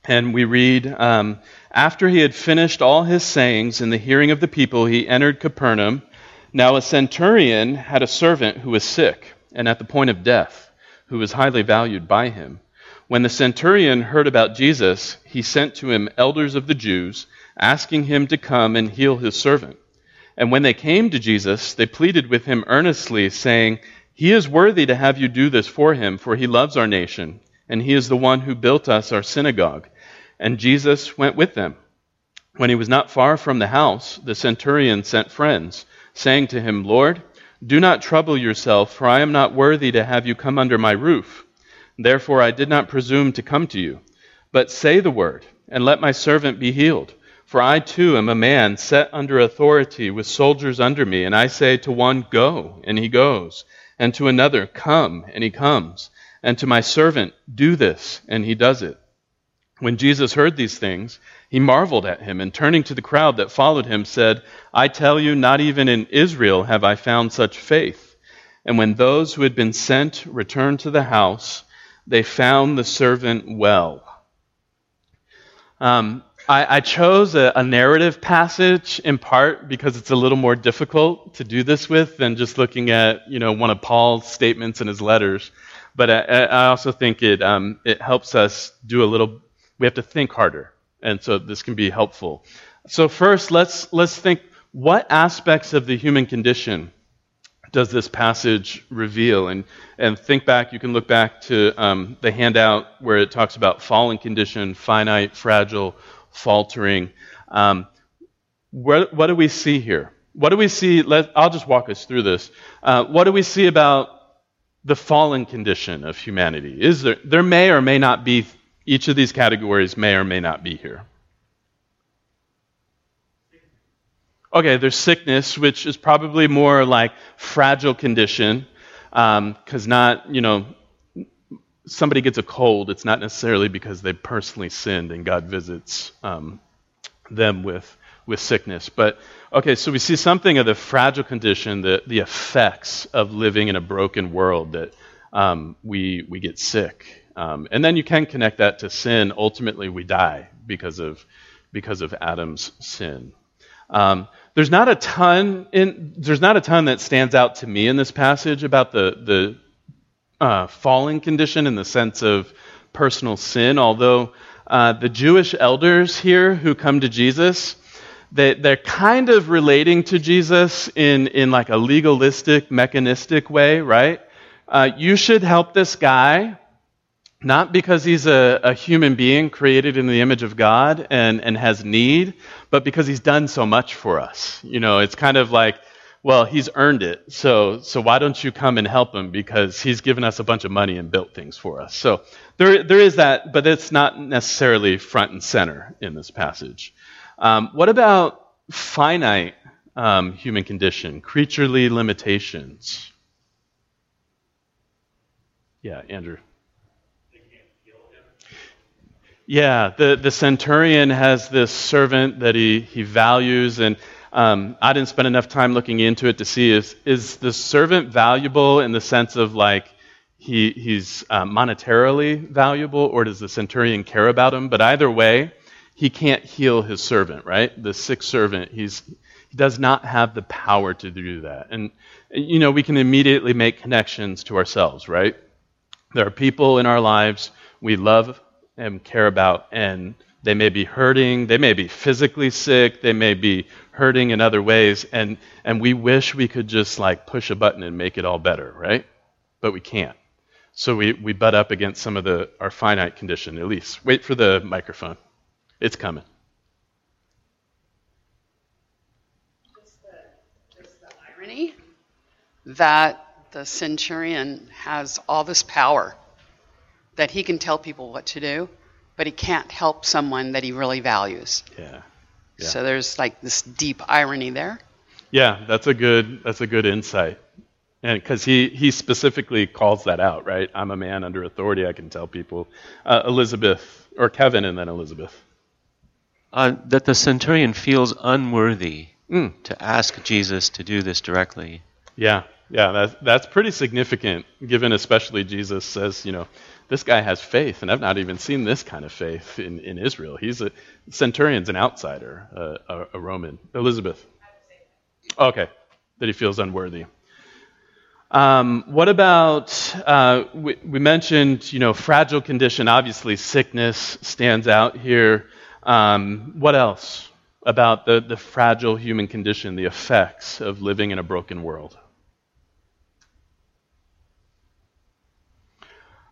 And we read, um, After he had finished all his sayings in the hearing of the people, he entered Capernaum. Now a centurion had a servant who was sick and at the point of death, who was highly valued by him. When the centurion heard about Jesus, he sent to him elders of the Jews, asking him to come and heal his servant. And when they came to Jesus, they pleaded with him earnestly, saying, He is worthy to have you do this for him, for he loves our nation, and he is the one who built us our synagogue. And Jesus went with them. When he was not far from the house, the centurion sent friends, saying to him, Lord, do not trouble yourself, for I am not worthy to have you come under my roof. Therefore I did not presume to come to you. But say the word, and let my servant be healed. For I too am a man set under authority with soldiers under me, and I say to one, Go, and he goes, and to another, Come, and he comes, and to my servant, Do this, and he does it. When Jesus heard these things, he marveled at him, and turning to the crowd that followed him, said, I tell you, not even in Israel have I found such faith. And when those who had been sent returned to the house, they found the servant well. Um, I, I, chose a, a, narrative passage in part because it's a little more difficult to do this with than just looking at you know one of Paul's statements in his letters. But I, I also think it um, it helps us do a little. We have to think harder, and so this can be helpful. So first, let's let's think what aspects of the human condition does this passage reveal? And, and think back, you can look back to um, the handout where it talks about fallen condition, finite, fragile, faltering. Um, what, what do we see here? What do we see? Let, I'll just walk us through this. Uh, what do we see about the fallen condition of humanity? Is there, there may or may not be, each of these categories may or may not be here. Okay, there's sickness, which is probably more like fragile condition, because um, not, you know, somebody gets a cold, it's not necessarily because they personally sinned and God visits um, them with with sickness. But okay, so we see something of the fragile condition, the the effects of living in a broken world that um, we we get sick, um, and then you can connect that to sin. Ultimately, we die because of because of Adam's sin. Um, there's not a ton in there's not a ton that stands out to me in this passage about the the uh, falling condition in the sense of personal sin. Although uh, the Jewish elders here who come to Jesus, they, they're kind of relating to Jesus in in like a legalistic, mechanistic way, right? Uh, you should help this guy not because he's a, a, human being created in the image of God and, and has need, but because he's done so much for us. You know, it's kind of like, well, he's earned it. So, so why don't you come and help him? Because he's given us a bunch of money and built things for us. So there, there is that, but it's not necessarily front and center in this passage. Um, what about finite um, human condition, creaturely limitations? Yeah, Andrew. Yeah, the, the centurion has this servant that he, he values, and um, I didn't spend enough time looking into it to see is, is the servant valuable in the sense of like he, he's uh, monetarily valuable, or does the centurion care about him? But either way, he can't heal his servant, right? The sick servant, he's, he does not have the power to do that. And, you know, we can immediately make connections to ourselves, right? There are people in our lives we love and care about. And they may be hurting, they may be physically sick, they may be hurting in other ways, and, and we wish we could just like push a button and make it all better, right? But we can't. So we, we butt up against some of the our finite condition, at least. Wait for the microphone. It's coming. Just the, just the irony that the centurion has all this power that he can tell people what to do, but he can't help someone that he really values. Yeah. yeah. So there's like this deep irony there. Yeah, that's a good that's a good insight. And because he, he specifically calls that out, right? I'm a man under authority. I can tell people. Uh, Elizabeth, or Kevin, and then Elizabeth. Uh, that the centurion feels unworthy mm. to ask Jesus to do this directly. Yeah, yeah, that's, that's pretty significant, given especially Jesus says, you know, this guy has faith, and I've not even seen this kind of faith in, in Israel. He's a centurion's an outsider, uh, a, a, Roman. Elizabeth. Okay, that he feels unworthy. Um, what about uh, we, we, mentioned you know fragile condition? Obviously, sickness stands out here. Um, what else about the, the fragile human condition, the effects of living in a broken world?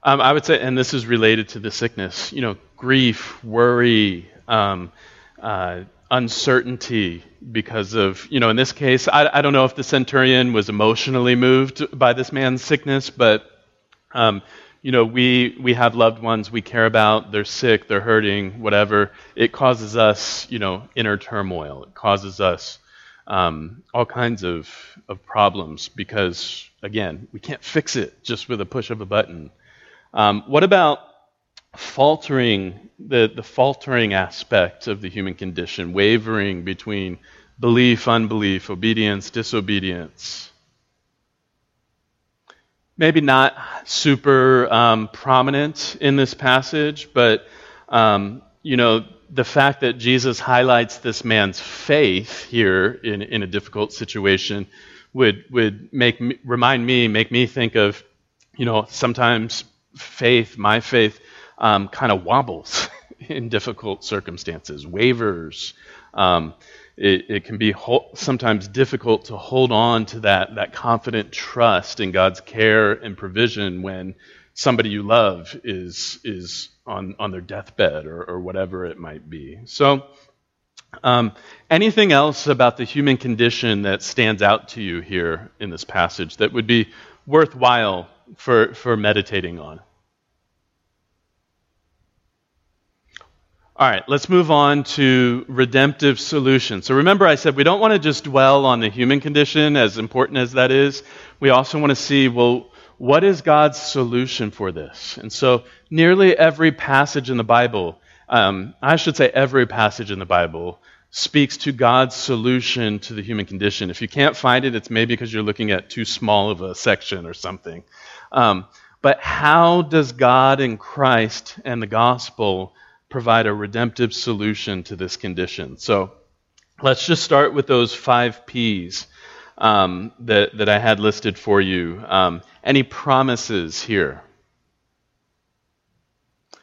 Um, I would say, and this is related to the sickness, you know, grief, worry, um, uh, uncertainty because of, you know, in this case, I, I, don't know if the centurion was emotionally moved by this man's sickness, but um, you know, we, we have loved ones we care about, they're sick, they're hurting, whatever. It causes us, you know, inner turmoil. It causes us um, all kinds of, of problems because, again, we can't fix it just with a push of a button. Um, what about faltering, the, the faltering aspect of the human condition, wavering between belief, unbelief, obedience, disobedience? Maybe not super um, prominent in this passage, but um, you know the fact that Jesus highlights this man's faith here in, in a difficult situation would would make me, remind me, make me think of, you know, sometimes faith, my faith, um, kind of wobbles in difficult circumstances, wavers. Um, it, it, can be ho- sometimes difficult to hold on to that that confident trust in God's care and provision when somebody you love is is on on their deathbed or, or whatever it might be. So, um, anything else about the human condition that stands out to you here in this passage that would be worthwhile for for meditating on? All right, let's move on to redemptive solutions. So remember, I said we don't want to just dwell on the human condition, as important as that is. We also want to see, well, what is God's solution for this? And so, nearly every passage in the Bible, um, I should say every passage in the Bible, speaks to God's solution to the human condition. If you can't find it, it's maybe because you're looking at too small of a section or something. Um, but how does God and Christ and the gospel provide a redemptive solution to this condition? So let's just start with those five P's um, that, that I had listed for you. Um, any promises here?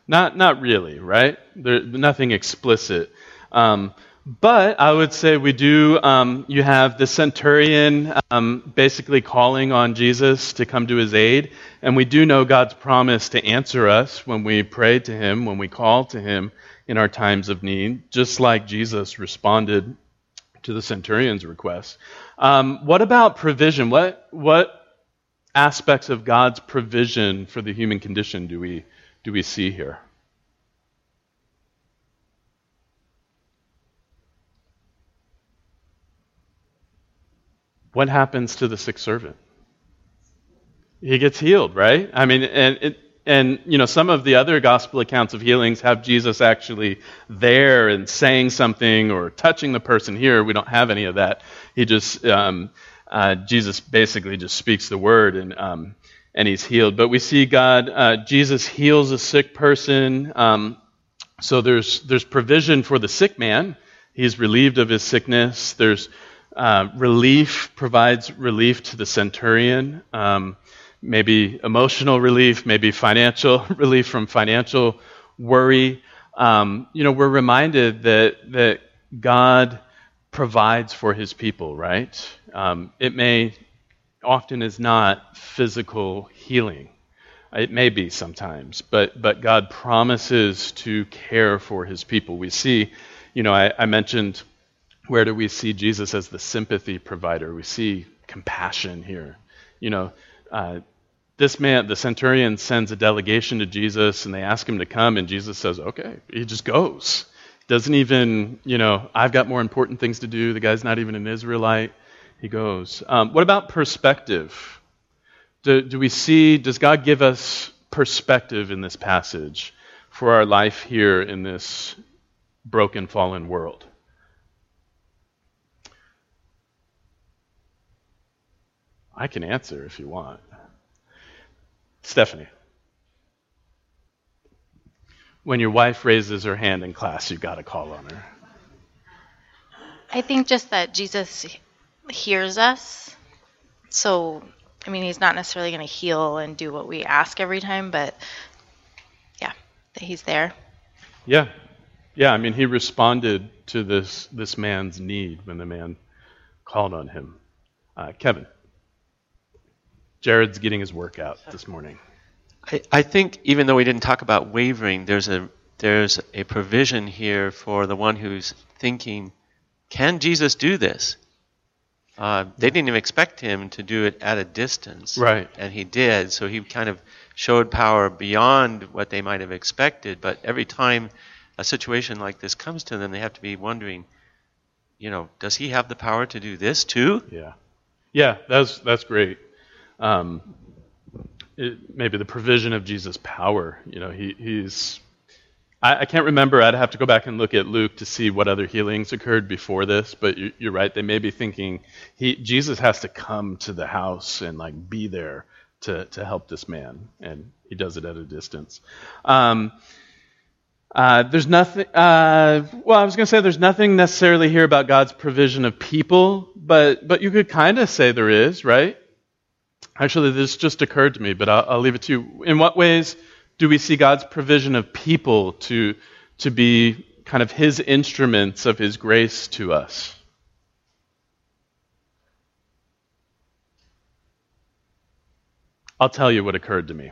Not, not really, right? There, nothing explicit. Um, but I would say we do, um, you have the centurion um, basically calling on Jesus to come to his aid. And we do know God's promise to answer us when we pray to him, when we call to him in our times of need, just like Jesus responded to the centurion's request. Um, what about provision? What, what aspects of God's provision for the human condition do we, do we see here? What happens to the sick servant? He gets healed, right? I mean, and it, and you know some of the other gospel accounts of healings have jesus actually there and saying something or touching the person here we don't have any of that he just um, uh, Jesus basically just speaks the word and um, and he's healed. But we see God, uh, Jesus heals a sick person. Um, so there's there's provision for the sick man. He's relieved of his sickness. There's uh, relief provides relief to the centurion. Um, maybe emotional relief, maybe financial relief from financial worry. Um, you know, we're reminded that that God provides for his people, right? Um, it may often is not physical healing. It may be sometimes, but, but God promises to care for his people. We see, you know, I, I mentioned where do we see Jesus as the sympathy provider? We see compassion here. You know, uh, this man, the centurion, sends a delegation to Jesus and they ask him to come, and Jesus says, okay. He just goes. Doesn't even, you know, I've got more important things to do. The guy's not even an Israelite. He goes. Um, what about perspective? Do, do we see, does God give us perspective in this passage for our life here in this broken, fallen world? I can answer if you want. Stephanie when your wife raises her hand in class, you've got to call on her? I think just that Jesus hears us. So, I mean, he's not necessarily going to heal and do what we ask every time, but yeah, that he's there. Yeah. Yeah, I mean, he responded to this this man's need when the man called on him. Uh, Kevin. Jared's getting his workout this morning. I, I think even though we didn't talk about wavering, there's a there's a provision here for the one who's thinking, can Jesus do this? uh, they didn't even expect him to do it at a distance. Right. And he did. So he kind of showed power beyond what they might have expected. But every time a situation like this comes to them, they have to be wondering, you know, does he have the power to do this too? Yeah, yeah, that's that's great. Um, it, maybe the provision of Jesus' power. You know, he, he's. I, can't remember. I'd have to go back and look at Luke to see what other healings occurred before this. But you, you're right. They may be thinking he Jesus has to come to the house and like be there to to help this man, and he does it at a distance. Um, uh, there's nothing. Uh, well, I was going to say there's nothing necessarily here about God's provision of people, but but you could kind of say there is, right? Actually, this just occurred to me, but I'll, I'll leave it to you. In what ways do we see God's provision of people to to be kind of His instruments of His grace to us? I'll tell you what occurred to me.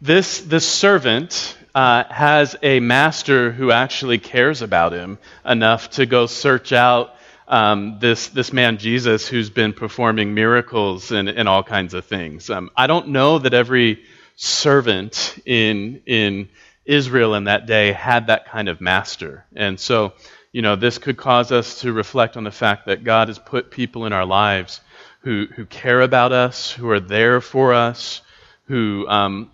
This this servant uh, has a master who actually cares about him enough to go search out um, this this man Jesus who's been performing miracles and, and all kinds of things. Um, I don't know that every servant in in Israel in that day had that kind of master, and so you know this could cause us to reflect on the fact that God has put people in our lives who who care about us, who are there for us, who um,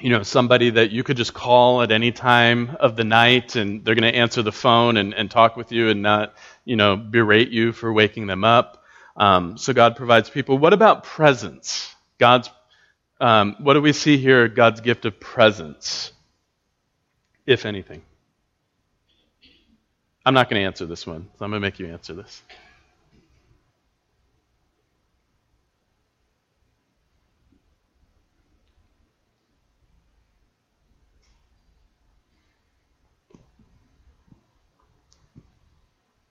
you know, somebody that you could just call at any time of the night and they're going to answer the phone and, and talk with you and not, you know, berate you for waking them up. Um, so God provides people. What about presence? God's, um, what do we see here? God's gift of presence, if anything. I'm not going to answer this one, so I'm going to make you answer this.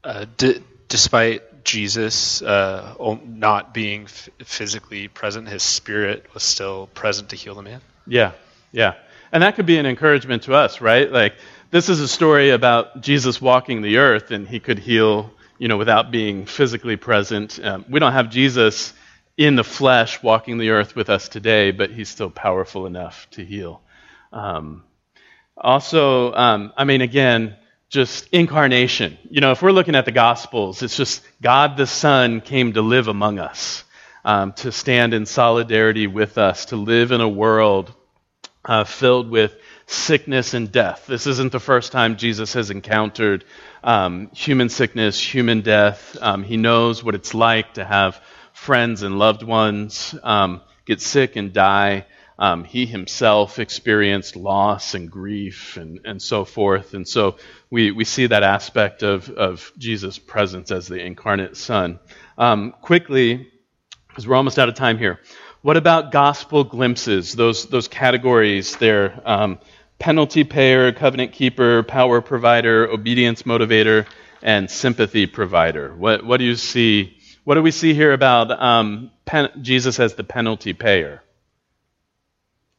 Uh, d- despite Jesus uh, not being f- physically present, his spirit was still present to heal the man. Yeah, yeah. And that could be an encouragement to us, right? Like, this is a story about Jesus walking the earth and he could heal, you know, without being physically present. Um, we don't have Jesus in the flesh walking the earth with us today, but he's still powerful enough to heal. Um, also, um, I mean, again, just incarnation. You know, if we're looking at the Gospels, it's just God the Son came to live among us, um, to stand in solidarity with us, to live in a world uh, filled with sickness and death. This isn't the first time Jesus has encountered um, human sickness, human death. Um, he knows what it's like to have friends and loved ones um, get sick and die. Um, he himself experienced loss and grief and, and so forth. And so we, we see that aspect of, of Jesus' presence as the incarnate Son. Um, quickly, because we're almost out of time here, what about gospel glimpses? Those, those categories there um, penalty payer, covenant keeper, power provider, obedience motivator, and sympathy provider. What, what do you see? What do we see here about um, pen, Jesus as the penalty payer?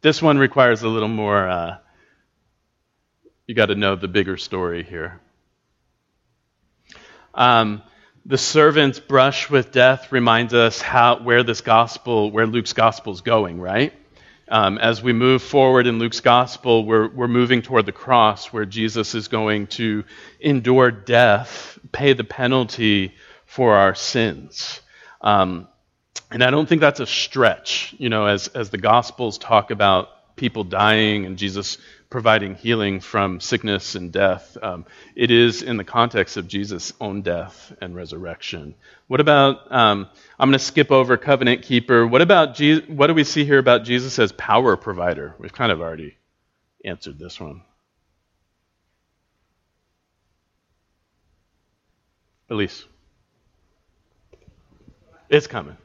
This one requires a little more, uh, you got to know the bigger story here. Um, the servant's brush with death reminds us how, where this gospel, where Luke's gospel is going, right? Um, as we move forward in Luke's gospel, we're, we're moving toward the cross where Jesus is going to endure death, pay the penalty for our sins. Um, and I don't think that's a stretch, you know, as, as the Gospels talk about people dying and Jesus providing healing from sickness and death. Um, it is in the context of Jesus' own death and resurrection. What about, um, I'm going to skip over covenant keeper. What about, Je- what do we see here about Jesus as power provider? We've kind of already answered this one. Elise. It's coming.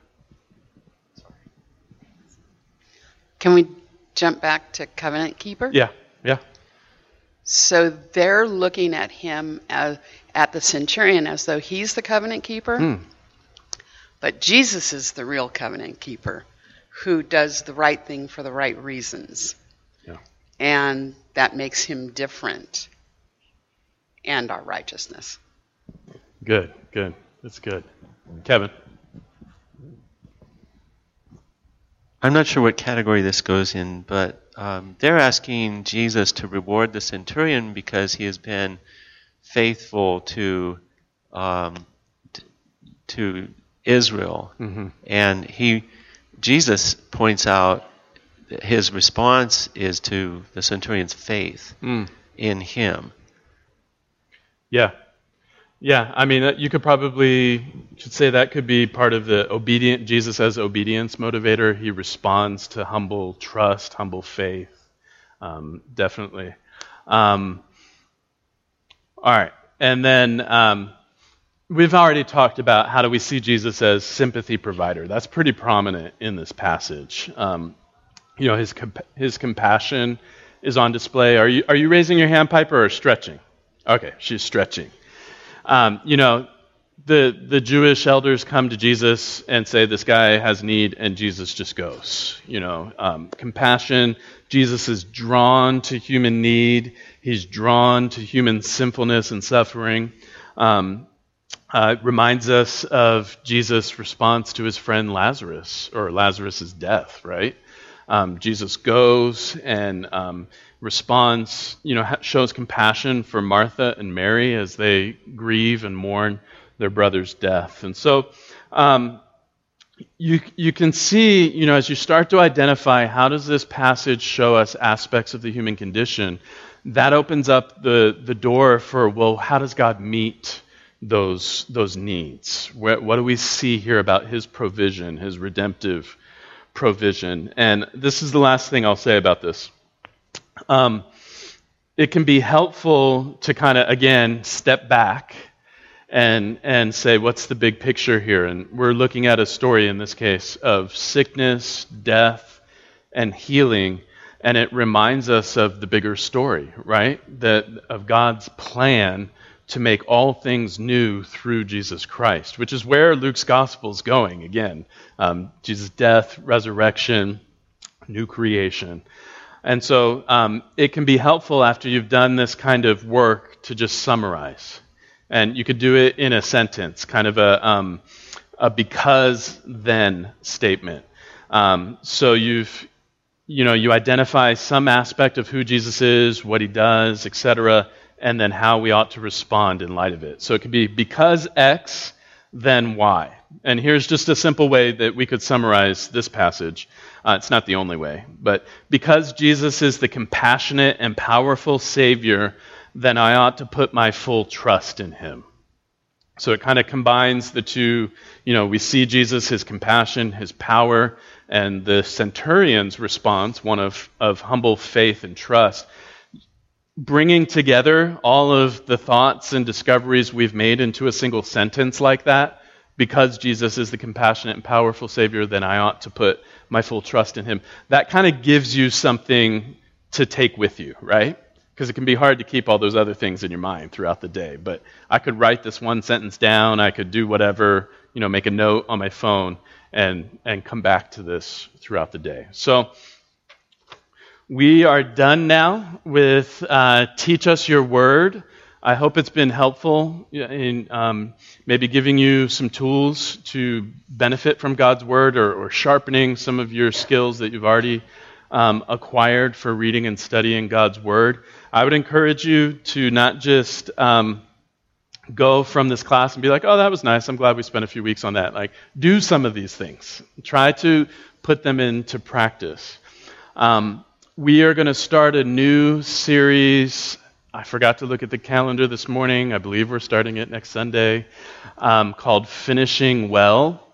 Can we jump back to covenant keeper? Yeah, yeah. So they're looking at him as at the centurion as though he's the covenant keeper. Hmm. But Jesus is the real covenant keeper who does the right thing for the right reasons. Yeah. And that makes him different and our righteousness. Good, good. That's good. Kevin. I'm not sure what category this goes in, but um, they're asking Jesus to reward the centurion because he has been faithful to um, t- to Israel, Mm-hmm. and he Jesus points out that his response is to the centurion's faith Mm. in him. Yeah. Yeah, I mean, you could probably could say that could be part of the obedient Jesus as obedience motivator. He responds to humble trust, humble faith. Um, definitely. Um, all right, and then um, we've already talked about how do we see Jesus as sympathy provider. That's pretty prominent in this passage. Um, you know, his comp- his compassion is on display. Are you are you raising your hand, Piper, or stretching? Okay, she's stretching. Um, you know, the the Jewish elders come to Jesus and say, "This guy has need," and Jesus just goes. You know, um, compassion. Jesus is drawn to human need. He's drawn to human sinfulness and suffering. Um, uh, reminds us of Jesus' response to his friend Lazarus, or Lazarus' death, right? Um, Jesus goes and um, responds, you know, shows compassion for Martha and Mary as they grieve and mourn their brother's death. And so um, you, you can see, you know, as you start to identify how does this passage show us aspects of the human condition, that opens up the, the door for, well, how does God meet those, those needs? What do we see here about his provision, his redemptive provision? And this is the last thing I'll say about this. Um, it can be helpful to kind of, again, step back and, and say, what's the big picture here? And we're looking at a story in this case of sickness, death, and healing. And it reminds us of the bigger story, right? That of God's plan to make all things new through Jesus Christ, which is where Luke's gospel is going. Again, um, Jesus' death, resurrection, new creation. And so um, it can be helpful after you've done this kind of work to just summarize. And you could do it in a sentence, kind of a, um, a because then statement. Um, so you've, you know, you identify some aspect of who Jesus is, what he does, etc., and then how we ought to respond in light of it. So it could be because X, then Y. And here's just a simple way that we could summarize this passage. Uh, it's not the only way, but because Jesus is the compassionate and powerful Savior, then I ought to put my full trust in Him. So it kind of combines the two. You know, we see Jesus, His compassion, His power, and the centurion's response, one of, of humble faith and trust, bringing together all of the thoughts and discoveries we've made into a single sentence like that. Because Jesus is the compassionate and powerful Savior, then I ought to put my full trust in Him. That kind of gives you something to take with you, right? Because it can be hard to keep all those other things in your mind throughout the day. But I could write this one sentence down, I could do whatever, you know, make a note on my phone and, and come back to this throughout the day. So, we are done now with uh, Teach Us Your Word. I hope it's been helpful in um, maybe giving you some tools to benefit from God's Word or, or sharpening some of your skills that you've already um, acquired for reading and studying God's Word. I would encourage you to not just um, go from this class and be like, oh, that was nice. I'm glad we spent a few weeks on that. Like, do some of these things, try to put them into practice. Um, we are going to start a new series. I forgot to look at the calendar this morning. I believe we're starting it next Sunday, um, called Finishing Well.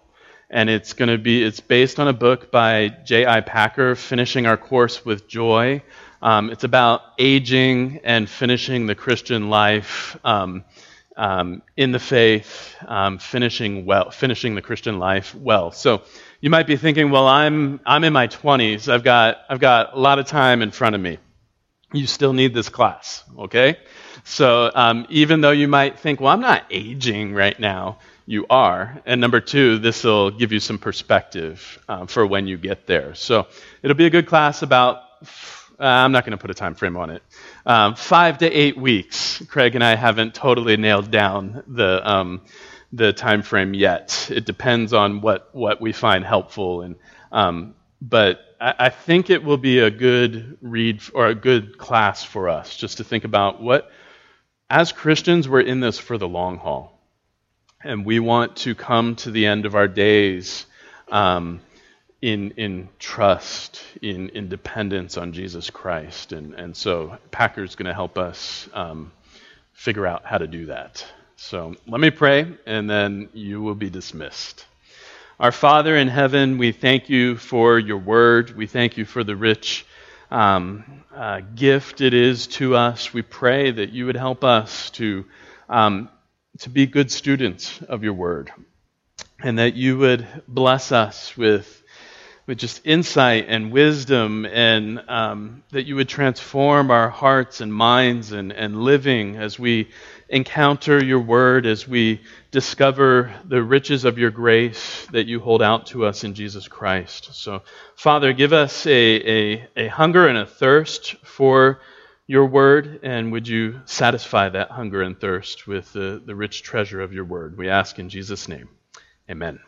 And it's going to be, it's based on a book by J.I. Packer, Finishing Our Course with Joy. Um, it's about aging and finishing the Christian life um, um, in the faith, um, finishing well, finishing the Christian life well. So you might be thinking, well, I'm I'm in my 20s. I've got I've got a lot of time in front of me. You still need this class, okay? So um, even though you might think, well, I'm not aging right now, you are. And number two, this will give you some perspective uh, for when you get there. So it'll be a good class about. Uh, I'm not going to put a time frame on it. Um, five to eight weeks. Craig and I haven't totally nailed down the um, the time frame yet. It depends on what what we find helpful and um, but I, I think it will be a good read or a good class for us just to think about what, as Christians, we're in this for the long haul. And we want to come to the end of our days um, in, in trust, in, in dependence on Jesus Christ. And, and so Packer's going to help us um, figure out how to do that. So let me pray, and then you will be dismissed. Our Father in heaven, we thank you for your word. We thank you for the rich um, uh, gift it is to us. We pray that you would help us to, um, to be good students of your word, and that you would bless us with, with just insight and wisdom, and um, that you would transform our hearts and minds and, and living as we encounter your word, as we discover the riches of your grace that you hold out to us in Jesus Christ. So, Father, give us a, a, a hunger and a thirst for your word, and would you satisfy that hunger and thirst with the, the rich treasure of your word? We ask in Jesus' name. Amen.